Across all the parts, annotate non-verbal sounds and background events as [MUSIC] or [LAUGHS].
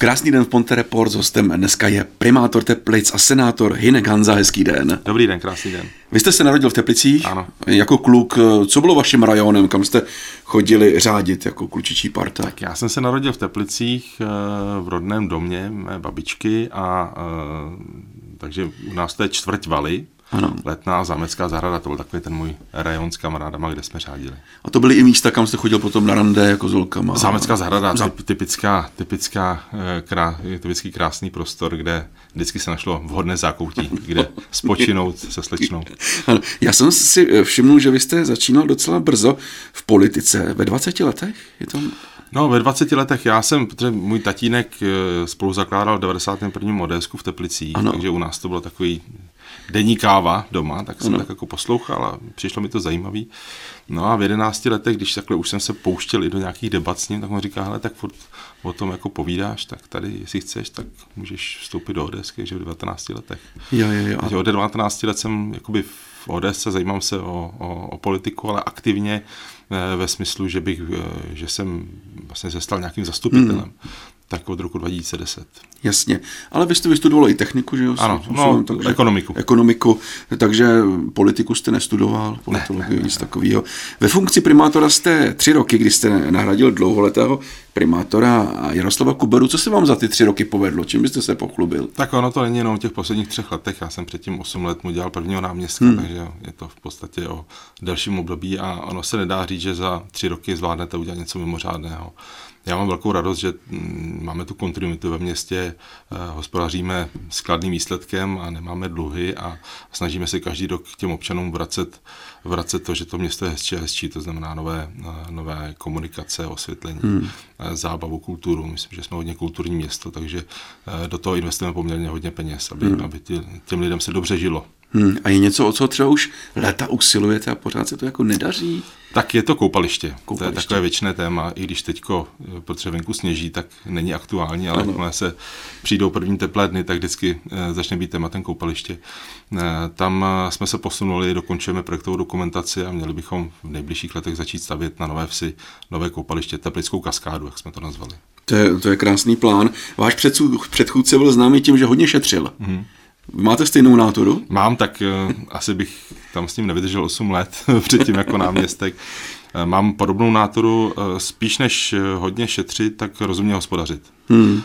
Krásný den v Ponte Report, s hostem dneska je primátor Teplic a senátor Hinek Hanza. Hezký den. Dobrý den, krásný den. Vy jste se narodil v Teplicích? Ano. Jako kluk, co bylo vaším rajonem, kam jste chodili řádit jako klučičí parta? Tak já jsem se narodil v Teplicích eh, v rodném domě mé babičky a eh, takže u nás to je čtvrť Valy, ano. Letná zámecká zahrada, to byl takový ten můj rajon s kamarádama, kde jsme řádili. A to byly i místa, kam jste chodil potom na rande jako s holkama? Zámecká zahrada, Za... typická, typická, eh, krá, typický krásný prostor, kde vždycky se našlo vhodné zákoutí, kde [LAUGHS] spočinout se slečnou. Ano. Já jsem si eh, všiml, že vy jste začínal docela brzo v politice. Ve 20 letech? Je to... No, ve 20 letech já jsem, protože můj tatínek eh, spolu zakládal v 91. Odésku v Teplicích, ano. takže u nás to bylo takový denní káva doma, tak jsem ano. tak jako poslouchal a přišlo mi to zajímavý. No a v 11 letech, když takhle už jsem se pouštěl i do nějakých debat s ním, tak on říká, hele, tak furt o tom jako povídáš, tak tady, jestli chceš, tak můžeš vstoupit do ODS, že v 19 letech. Jo, jo, jo. Takže od 19 let jsem jakoby v ODS, zajímám se o, o, o politiku, ale aktivně eh, ve smyslu, že bych, eh, že jsem vlastně se stal nějakým zastupitelem. Hmm tak od roku 2010. Jasně, ale vy jste vystudoval i techniku, že jo? Ano, no, takže, ekonomiku. Ekonomiku, takže politiku jste nestudoval, politologii, ne, nic takového. Ve funkci primátora jste tři roky, kdy jste nahradil dlouholetého primátora Jaroslava Kuberu. Co se vám za ty tři roky povedlo? Čím byste se pochlubil? Tak ono to není jenom těch posledních třech letech. Já jsem předtím 8 let mu dělal prvního náměstka, hmm. takže je to v podstatě o delším období a ono se nedá říct, že za tři roky zvládnete udělat něco mimořádného. Já mám velkou radost, že mm, máme tu kontinuitu ve městě, eh, hospodaříme s kladným výsledkem a nemáme dluhy a snažíme se každý rok těm občanům vracet, vracet to, že to město je hezčí a hezčí, to znamená nové, eh, nové komunikace, osvětlení, hmm. Eh, zábavu, kulturu. Myslím, že jsme hodně kulturní město, takže do toho investujeme poměrně hodně peněz, aby, hmm. aby těm lidem se dobře žilo. Hmm. A je něco, o co třeba už léta usilujete a pořád se to jako nedaří? Tak je to koupaliště. koupaliště. To je takové věčné téma, i když teďko, eh, protože venku sněží, tak není aktuální, ale jakmile se přijdou první teplé dny, tak vždycky eh, začne být tématem koupaliště. Eh, tam jsme se posunuli, dokončujeme projektovou dokumentaci a měli bychom v nejbližších letech začít stavět na Nové vsi nové koupaliště, Teplickou kaskádu, jak jsme to nazvali. To je, to je krásný plán. Váš předchůdce byl známý tím, že hodně šetřil. Mm-hmm. Máte stejnou nátoru? Mám, tak uh, asi bych tam s ním nevydržel 8 let [LAUGHS] předtím jako náměstek. Uh, mám podobnou nátoru, uh, spíš než hodně šetřit, tak rozumně hospodařit. Hmm.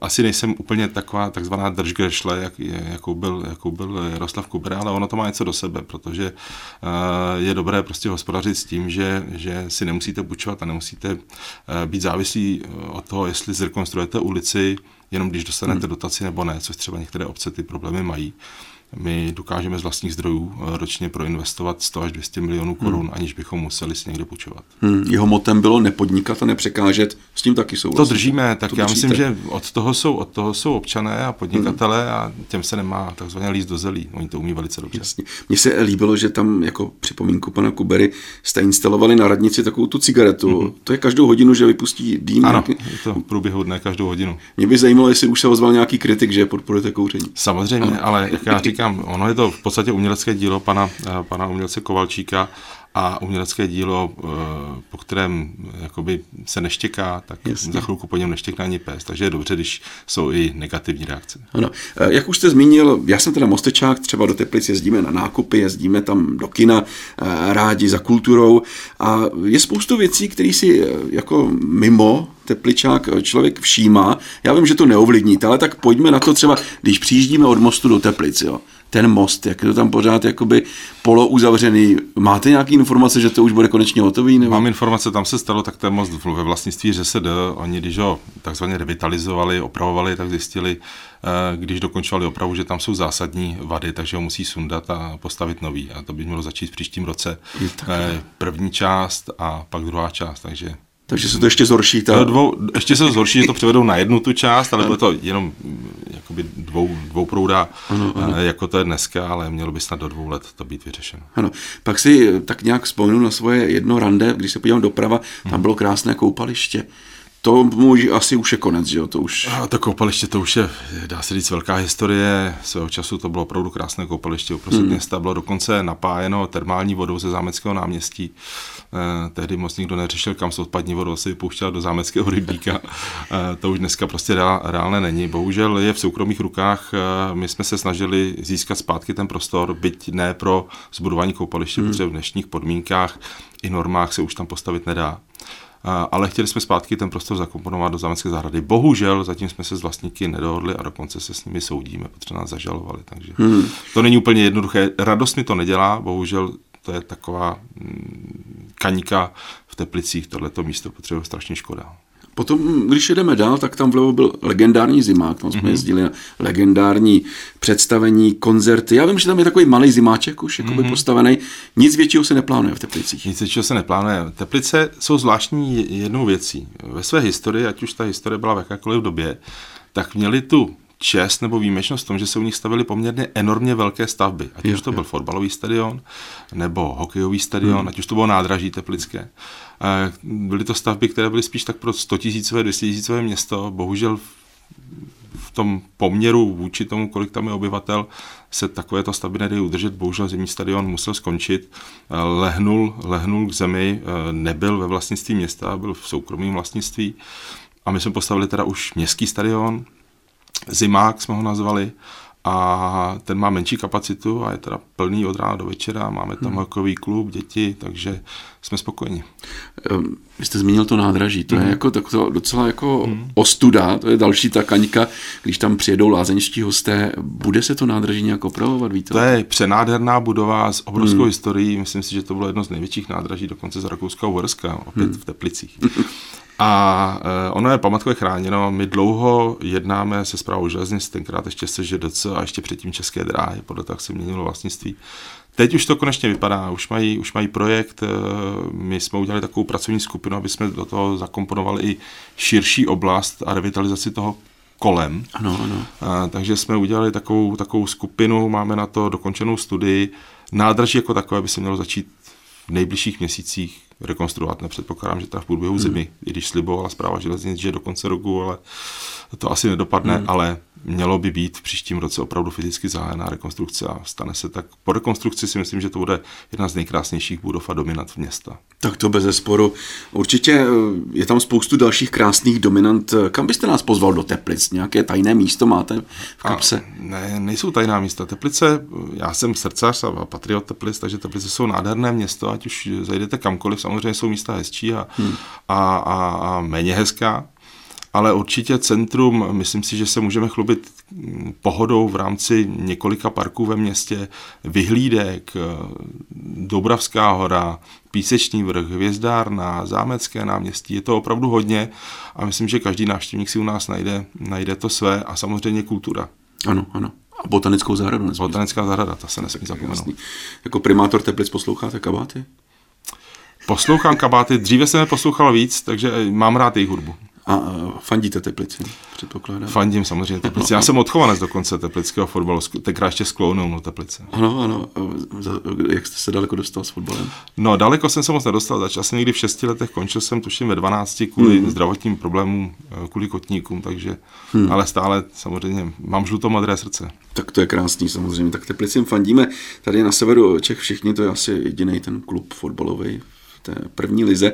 Asi nejsem úplně taková takzvaná držgrešle, jak, jakou, byl, jakou byl Jaroslav Kuber, ale ono to má něco do sebe, protože je dobré prostě hospodařit s tím, že, že si nemusíte půjčovat a nemusíte být závislí od toho, jestli zrekonstruujete ulici, jenom když dostanete hmm. dotaci nebo ne, což třeba některé obce ty problémy mají. My dokážeme z vlastních zdrojů eh, ročně proinvestovat 100 až 200 milionů hmm. korun, hmm. aniž bychom museli si někde půjčovat. Hmm. Jeho motem bylo nepodnikat a nepřekážet, s tím taky jsou. To držíme, tak to já držíte. myslím, že od toho jsou, od toho jsou občané a podnikatelé hmm. a těm se nemá takzvaně líst do zelí. Oni to umí velice dobře. Jasně. Mně se líbilo, že tam jako připomínku pana Kubery jste instalovali na radnici takovou tu cigaretu. Hmm. To je každou hodinu, že vypustí dým. Ano, je to průběhodné každou hodinu. Mě by zajímalo, jestli už se ozval nějaký kritik, že podporujete kouření. Samozřejmě, ano. ale jak já říkám, říkám, ono je to v podstatě umělecké dílo pana, eh, pana umělce Kovalčíka a umělecké dílo, eh, po kterém jakoby se neštěká, tak Jasně. za chvilku po něm neštěkne ani pes, takže je dobře, když jsou i negativní reakce. Ano. Eh, jak už jste zmínil, já jsem teda mostečák, třeba do Teplic jezdíme na nákupy, jezdíme tam do kina, rádi za kulturou a je spoustu věcí, které si jako mimo Tepličák člověk všímá. Já vím, že to neovlivníte, ale tak pojďme na to třeba, když přijíždíme od mostu do Teplic, jo ten most, jak je to tam pořád jakoby polouzavřený. Máte nějaké informace, že to už bude konečně hotový? Nebo? Mám informace, tam se stalo, tak ten most ve vlastnictví ŘSD, oni když ho takzvaně revitalizovali, opravovali, tak zjistili, eh, když dokončovali opravu, že tam jsou zásadní vady, takže ho musí sundat a postavit nový. A to by mělo začít v příštím roce. Eh, první část a pak druhá část, takže takže se to ještě zhorší. Ta... Dvou, ještě se zhorší, že to převedou na jednu tu část, ale bude to jenom jakoby dvou, dvou prouda, ano, ano. Eh, jako to je dneska, ale mělo by snad do dvou let to být vyřešeno. Ano. Pak si tak nějak vzpomenu na svoje jedno rande, když se podívám doprava, tam hmm. bylo krásné koupaliště. To můj asi už je konec, že jo, to už... A to koupaliště, to už je, dá se říct, velká historie. Svého času to bylo opravdu krásné koupaliště uprostřed hmm. města. Bylo dokonce napájeno termální vodou ze zámeckého náměstí. Eh, tehdy moc nikdo neřešil, kam se odpadní vodou si vypouštěla do zámeckého rybníka. Eh, to už dneska prostě reál, reálné není. Bohužel je v soukromých rukách. Eh, my jsme se snažili získat zpátky ten prostor, byť ne pro zbudování koupaliště, hmm. protože v dnešních podmínkách i normách se už tam postavit nedá ale chtěli jsme zpátky ten prostor zakomponovat do zámecké zahrady. Bohužel zatím jsme se s vlastníky nedohodli a dokonce se s nimi soudíme, protože nás zažalovali. Takže hmm. to není úplně jednoduché. Radost mi to nedělá, bohužel to je taková mm, kaníka v Teplicích, tohleto místo potřebuje strašně škoda. Potom, když jedeme dál, tak tam vlevo byl legendární zimák, tam jsme mm-hmm. jezdili na legendární představení, koncerty. Já vím, že tam je takový malý zimáček už jakoby mm-hmm. postavený. Nic většího se neplánuje v Teplicích. Nic většího se neplánuje. Teplice jsou zvláštní jednou věcí. Ve své historii, ať už ta historie byla v jakékoliv době, tak měli tu čest nebo výjimečnost v tom, že se u nich stavily poměrně enormně velké stavby. Ať jo, už to jo. byl fotbalový stadion, nebo hokejový stadion, hmm. ať už to bylo nádraží teplické. Byly to stavby, které byly spíš tak pro 100 tisícové, 200 tisícové město. Bohužel v tom poměru vůči tomu, kolik tam je obyvatel, se takovéto stavby nedají udržet. Bohužel zimní stadion musel skončit. Lehnul, lehnul k zemi, nebyl ve vlastnictví města, byl v soukromém vlastnictví. A my jsme postavili teda už městský stadion, Zimák jsme ho nazvali, a ten má menší kapacitu a je teda plný od rána do večera, máme tam hmm. hokejový klub, děti, takže jsme spokojeni. Vy jste zmínil to nádraží, to hmm. je jako tak to docela jako hmm. ostuda, to je další ta kaňka, když tam přijedou lázeňští hosté, bude se to nádraží nějak opravovat, víte? To je přenádherná budova s obrovskou hmm. historií, myslím si, že to bylo jedno z největších nádraží dokonce z Rakouska a Uherska, opět hmm. v Teplicích. [LAUGHS] A e, ono je památkově chráněno. My dlouho jednáme se zprávou železnic, tenkrát ještě se ŽDC a ještě předtím České dráhy, podle toho se měnilo vlastnictví. Teď už to konečně vypadá, už mají, už mají projekt, e, my jsme udělali takovou pracovní skupinu, aby jsme do toho zakomponovali i širší oblast a revitalizaci toho kolem. Ano, ano. A, takže jsme udělali takovou, takovou skupinu, máme na to dokončenou studii. Nádraží jako takové by se mělo začít v nejbližších měsících rekonstruovat. Nepředpokládám, že to v průběhu hmm. zimy, i když slibovala zpráva železnic, že do konce roku, ale to asi nedopadne, hmm. ale mělo by být v příštím roce opravdu fyzicky zahájená rekonstrukce a stane se tak. Po rekonstrukci si myslím, že to bude jedna z nejkrásnějších budov a dominant města. Tak to bez zesporu. Určitě eh, je tam spoustu dalších krásných dominant. Kam byste nás pozval do Teplic? Nějaké tajné místo máte v kapse? A ne, nejsou tajná místa. Teplice, já jsem srdcař a patriot Teplic, takže Teplice jsou nádherné město, ať už zajdete kamkoliv, samozřejmě jsou místa hezčí a, hmm. a, a, a méně hezká ale určitě centrum, myslím si, že se můžeme chlubit pohodou v rámci několika parků ve městě, vyhlídek, Dobravská hora, Písečný vrch, Hvězdárna, Zámecké náměstí, je to opravdu hodně a myslím, že každý návštěvník si u nás najde, najde to své a samozřejmě kultura. Ano, ano. A botanickou zahradu nesmí. Botanická zahrada, ta se nesmí zapomenout. Jasný. Jako primátor Teplic posloucháte kabáty? Poslouchám kabáty, dříve jsem je poslouchal víc, takže mám rád jejich hudbu. A fandíte Teplici, předpokládám? Fandím samozřejmě Teplici. Já jsem odchovanec dokonce teplického fotbalu, tenkrát ještě s Klounou no Teplice. Ano, ano. Jak jste se daleko dostal s fotbalem? No, daleko jsem se moc nedostal. Začal jsem někdy v šesti letech, končil jsem tuším ve 12 kvůli hmm. zdravotním problémům, eh, kvůli kotníkům, takže, hmm. ale stále samozřejmě mám žluto-modré srdce. Tak to je krásný samozřejmě. Tak Teplicím fandíme. Tady na severu Čech všichni, to je asi jediný ten klub fotbalový té první lize.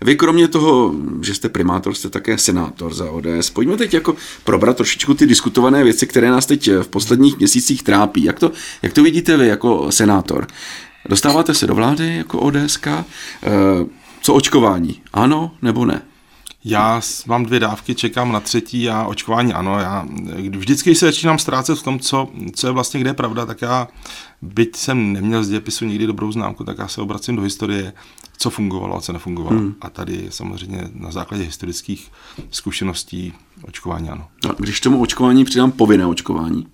Vy kromě toho, že jste primátor, jste také senátor za ODS. Pojďme teď jako probrat trošičku ty diskutované věci, které nás teď v posledních měsících trápí. Jak to, jak to vidíte vy jako senátor? Dostáváte se do vlády jako ODSK? Eh, co očkování? Ano nebo ne? Já mám dvě dávky, čekám na třetí a očkování ano. Já vždycky, když se začínám ztrácet v tom, co, co je vlastně kde je pravda, tak já, byť jsem neměl z dějepisu nikdy dobrou známku, tak já se obracím do historie, co fungovalo a co nefungovalo. Hmm. A tady samozřejmě na základě historických zkušeností očkování ano. A když tomu očkování přidám povinné očkování?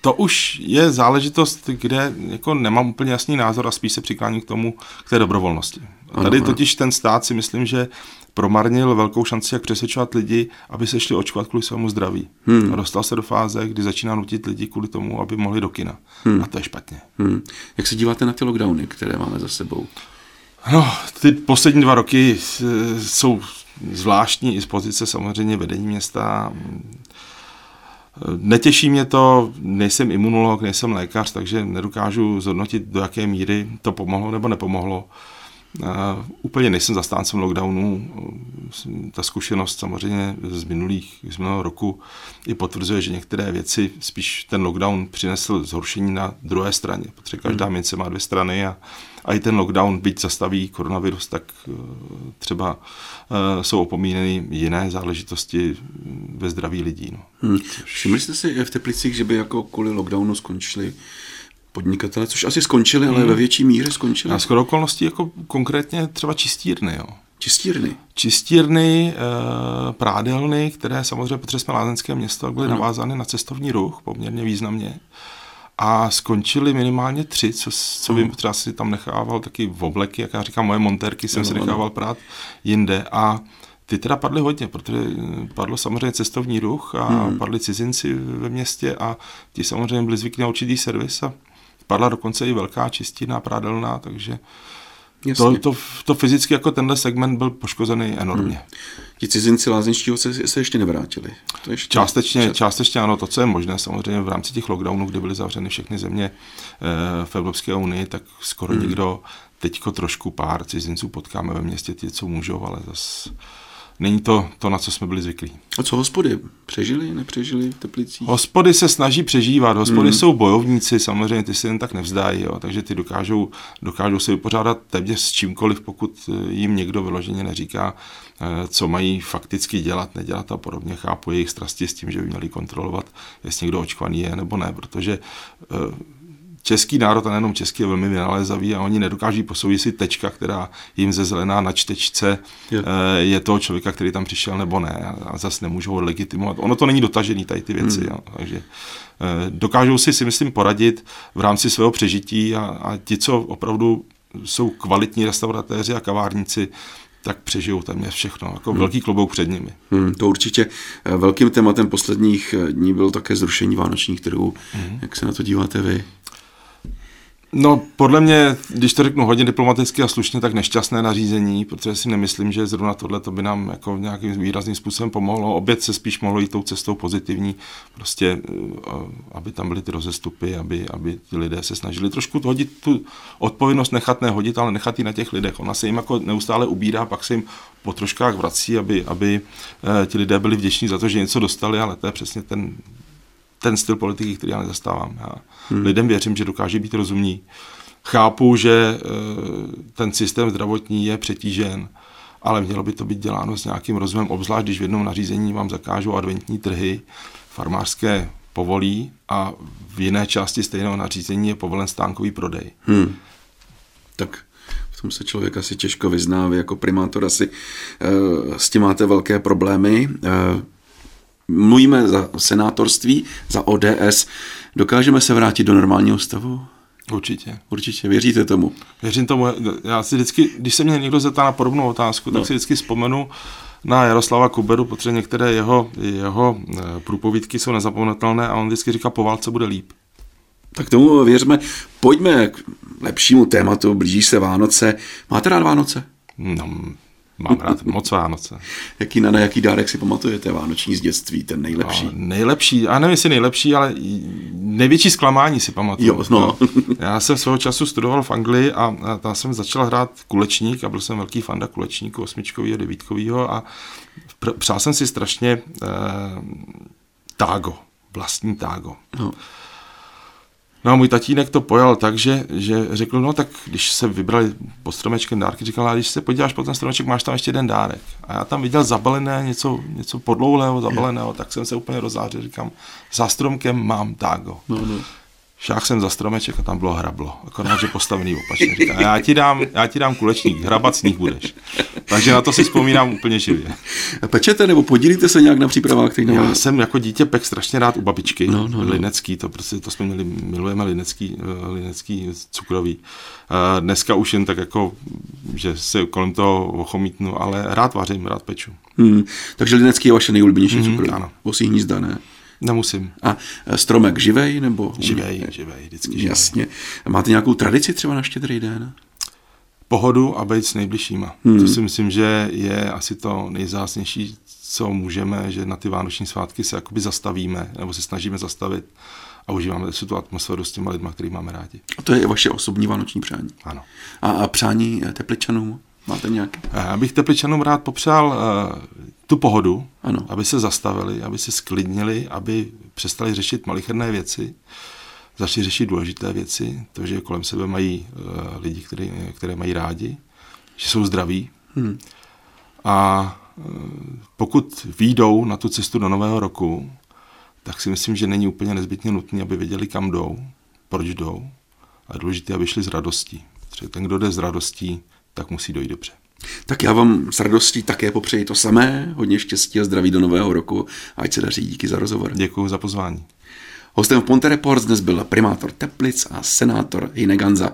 To už je záležitost, kde jako nemám úplně jasný názor a spíš se přikláním k tomu, k té dobrovolnosti. A tady totiž ten stát si myslím, že promarnil velkou šanci, jak přesvědčovat lidi, aby se šli očkovat kvůli svému zdraví. Hmm. A dostal se do fáze, kdy začíná nutit lidi kvůli tomu, aby mohli do kina. Hmm. A to je špatně. Hmm. Jak se díváte na ty lockdowny, které máme za sebou? No, ty poslední dva roky jsou zvláštní i z pozice samozřejmě vedení města. Netěší mě to, nejsem imunolog, nejsem lékař, takže nedokážu zhodnotit, do jaké míry to pomohlo nebo nepomohlo. Uh, úplně nejsem zastáncem lockdownu. Ta zkušenost samozřejmě z, minulých, z minulého roku i potvrzuje, že některé věci spíš ten lockdown přinesl zhoršení na druhé straně, protože každá hmm. mince má dvě strany a, a i ten lockdown, byť zastaví koronavirus, tak uh, třeba uh, jsou opomíněny jiné záležitosti ve zdraví lidí. No. Hmm. Všimli jste si v Teplicích, že by jako kvůli lockdownu skončili podnikatele, což asi skončili, ale hmm. ve větší míře skončili. A skoro okolností jako konkrétně třeba čistírny, jo. Čistírny. Čistírny, e, prádelny, které samozřejmě, protože jsme lázeňské město, byly ano. navázány na cestovní ruch poměrně významně. A skončili minimálně tři, co, co vím, třeba si tam nechával taky v obleky, jak já říkám, moje montérky jsem ano, si nechával ano. prát jinde. A ty teda padly hodně, protože padlo samozřejmě cestovní ruch a hmm. padli cizinci ve městě a ti samozřejmě byli zvyklí na určitý servis a Padla dokonce i velká čistina prádelná, takže to, to, to fyzicky jako tenhle segment byl poškozený enormně. Hmm. Ti cizinci lázeňští se, se ještě nevrátili? To ještě částečně, čas... částečně ano, to, co je možné samozřejmě v rámci těch lockdownů, kdy byly zavřeny všechny země e, v Evropské unii, tak skoro hmm. nikdo, teďko trošku pár cizinců potkáme ve městě, ti, co můžou, ale zase není to to, na co jsme byli zvyklí. A co hospody? Přežili, nepřežili v Teplicích? Hospody se snaží přežívat. Hospody hmm. jsou bojovníci, samozřejmě ty se jen tak nevzdají, jo, takže ty dokážou, dokážou se vypořádat téměř s čímkoliv, pokud eh, jim někdo vyloženě neříká, eh, co mají fakticky dělat, nedělat a podobně. Chápu jejich strasti s tím, že by měli kontrolovat, jestli někdo očkovaný je nebo ne, protože eh, český národ, a nejenom český, je velmi vynalézavý a oni nedokáží posoudit si tečka, která jim ze zelená na čtečce je. Eh, je toho člověka, který tam přišel nebo ne a zase nemůžou ho legitimovat. Ono to není dotažený tady ty věci, hmm. jo, takže eh, dokážou si si myslím poradit v rámci svého přežití a, a ti, co opravdu jsou kvalitní restauratéři a kavárníci, tak přežijou téměř všechno. Jako hmm. velký klobouk před nimi. Hmm, to určitě. Eh, velkým tématem posledních dní bylo také zrušení vánočních trhů. Hmm. Jak se na to díváte vy? No, podle mě, když to řeknu hodně diplomaticky a slušně, tak nešťastné nařízení, protože si nemyslím, že zrovna tohle to by nám jako nějakým výrazným způsobem pomohlo. Oběd se spíš mohlo jít tou cestou pozitivní, prostě, eh, aby tam byly ty rozestupy, aby, aby ti lidé se snažili trošku hodit tu odpovědnost, nechat nehodit, ale nechat ji na těch lidech. Ona se jim jako neustále ubírá, pak se jim po troškách vrací, aby, aby eh, ti lidé byli vděční za to, že něco dostali, ale to je přesně ten ten styl politiky, který já nezastávám. Já hmm. lidem věřím, že dokáže být rozumní. Chápu, že eh, ten systém zdravotní je přetížen, ale mělo by to být děláno s nějakým rozumem, obzvlášť když v jednom nařízení vám zakážou adventní trhy, farmářské povolí a v jiné části stejného nařízení je povolen stánkový prodej. Hmm. Tak v tom se člověk asi těžko vyzná, vy jako primátor asi uh, s tím máte velké problémy. Uh, mluvíme za senátorství, za ODS, dokážeme se vrátit do normálního stavu? Určitě. Určitě, věříte tomu? Věřím tomu. Já si vždycky, když se mě někdo zeptá na podobnou otázku, no. tak si vždycky vzpomenu na Jaroslava Kuberu, protože některé jeho, jeho eh, průpovídky jsou nezapomenutelné a on vždycky říká, po válce bude líp. Tak tomu věřme. Pojďme k lepšímu tématu, blíží se Vánoce. Máte rád Vánoce? No, Mám rád moc Vánoce. [LAUGHS] jaký, na, na jaký dárek si pamatujete vánoční z dětství, ten nejlepší? No, nejlepší, a nevím, jestli nejlepší, ale největší zklamání si pamatuju. Jo, no. [LAUGHS] Já jsem svého času studoval v Anglii a, a tam jsem začal hrát kulečník a byl jsem velký fanda kulečníku, osmičkového, devítkového a přál jsem si strašně eh, tágo, vlastní tágo. No. No a můj tatínek to pojal tak, že, že řekl, no tak když se vybrali pod stromečkem dárky, říkal, a když se podíváš po ten stromeček, máš tam ještě jeden dárek. A já tam viděl zabalené, něco, něco podlouhlého, zabaleného, tak jsem se úplně rozářil, říkám, za stromkem mám tágo. No, no. Šách jsem za stromeček a tam bylo hrablo. Akorát, že postavený opačně. Říká, já ti dám, já ti dám kulečník, hrabat s nich budeš. Takže na to si vzpomínám úplně živě. Pečete nebo podílíte se nějak na přípravách? Který já jsem jako dítě pek strašně rád u babičky. No, no, no. Linecký, to prostě to jsme měli, milujeme linecký, eh, linecký cukrový. Dneska už jen tak jako, že se kolem toho ochomítnu, ale rád vařím, rád peču. Hmm. Takže linecký je vaše nejoblíbenější mm, cukroví? Ano. Vosí hnízda, ne? Nemusím. A stromek živej nebo? Živej, živej, vždycky živej. Jasně. Máte nějakou tradici třeba na štědrý den? pohodu a být s nejbližšíma. Hmm. To si myslím, že je asi to nejzásnější, co můžeme, že na ty vánoční svátky se jakoby zastavíme, nebo se snažíme zastavit a užíváme si tu atmosféru s těma lidma, který máme rádi. A to je vaše osobní vánoční přání? Ano. A, a přání tepličanům? Máte nějaké? Já bych tepličanům rád popřál uh, tu pohodu, ano. aby se zastavili, aby se sklidnili, aby přestali řešit malicherné věci, začali řešit důležité věci, to, že kolem sebe mají uh, lidi, který, které mají rádi, že jsou zdraví. Hmm. A uh, pokud výjdou na tu cestu do nového roku, tak si myslím, že není úplně nezbytně nutné, aby věděli, kam jdou, proč jdou. A je důležité, aby šli s radostí. Protože ten, kdo jde s radostí, tak musí dojít dobře. Tak já vám s radostí také popřeji to samé, hodně štěstí a zdraví do nového roku, ať se daří díky za rozhovor. Děkuji za pozvání. Hostem v Ponte Reports dnes byl primátor Teplic a senátor Hineganza.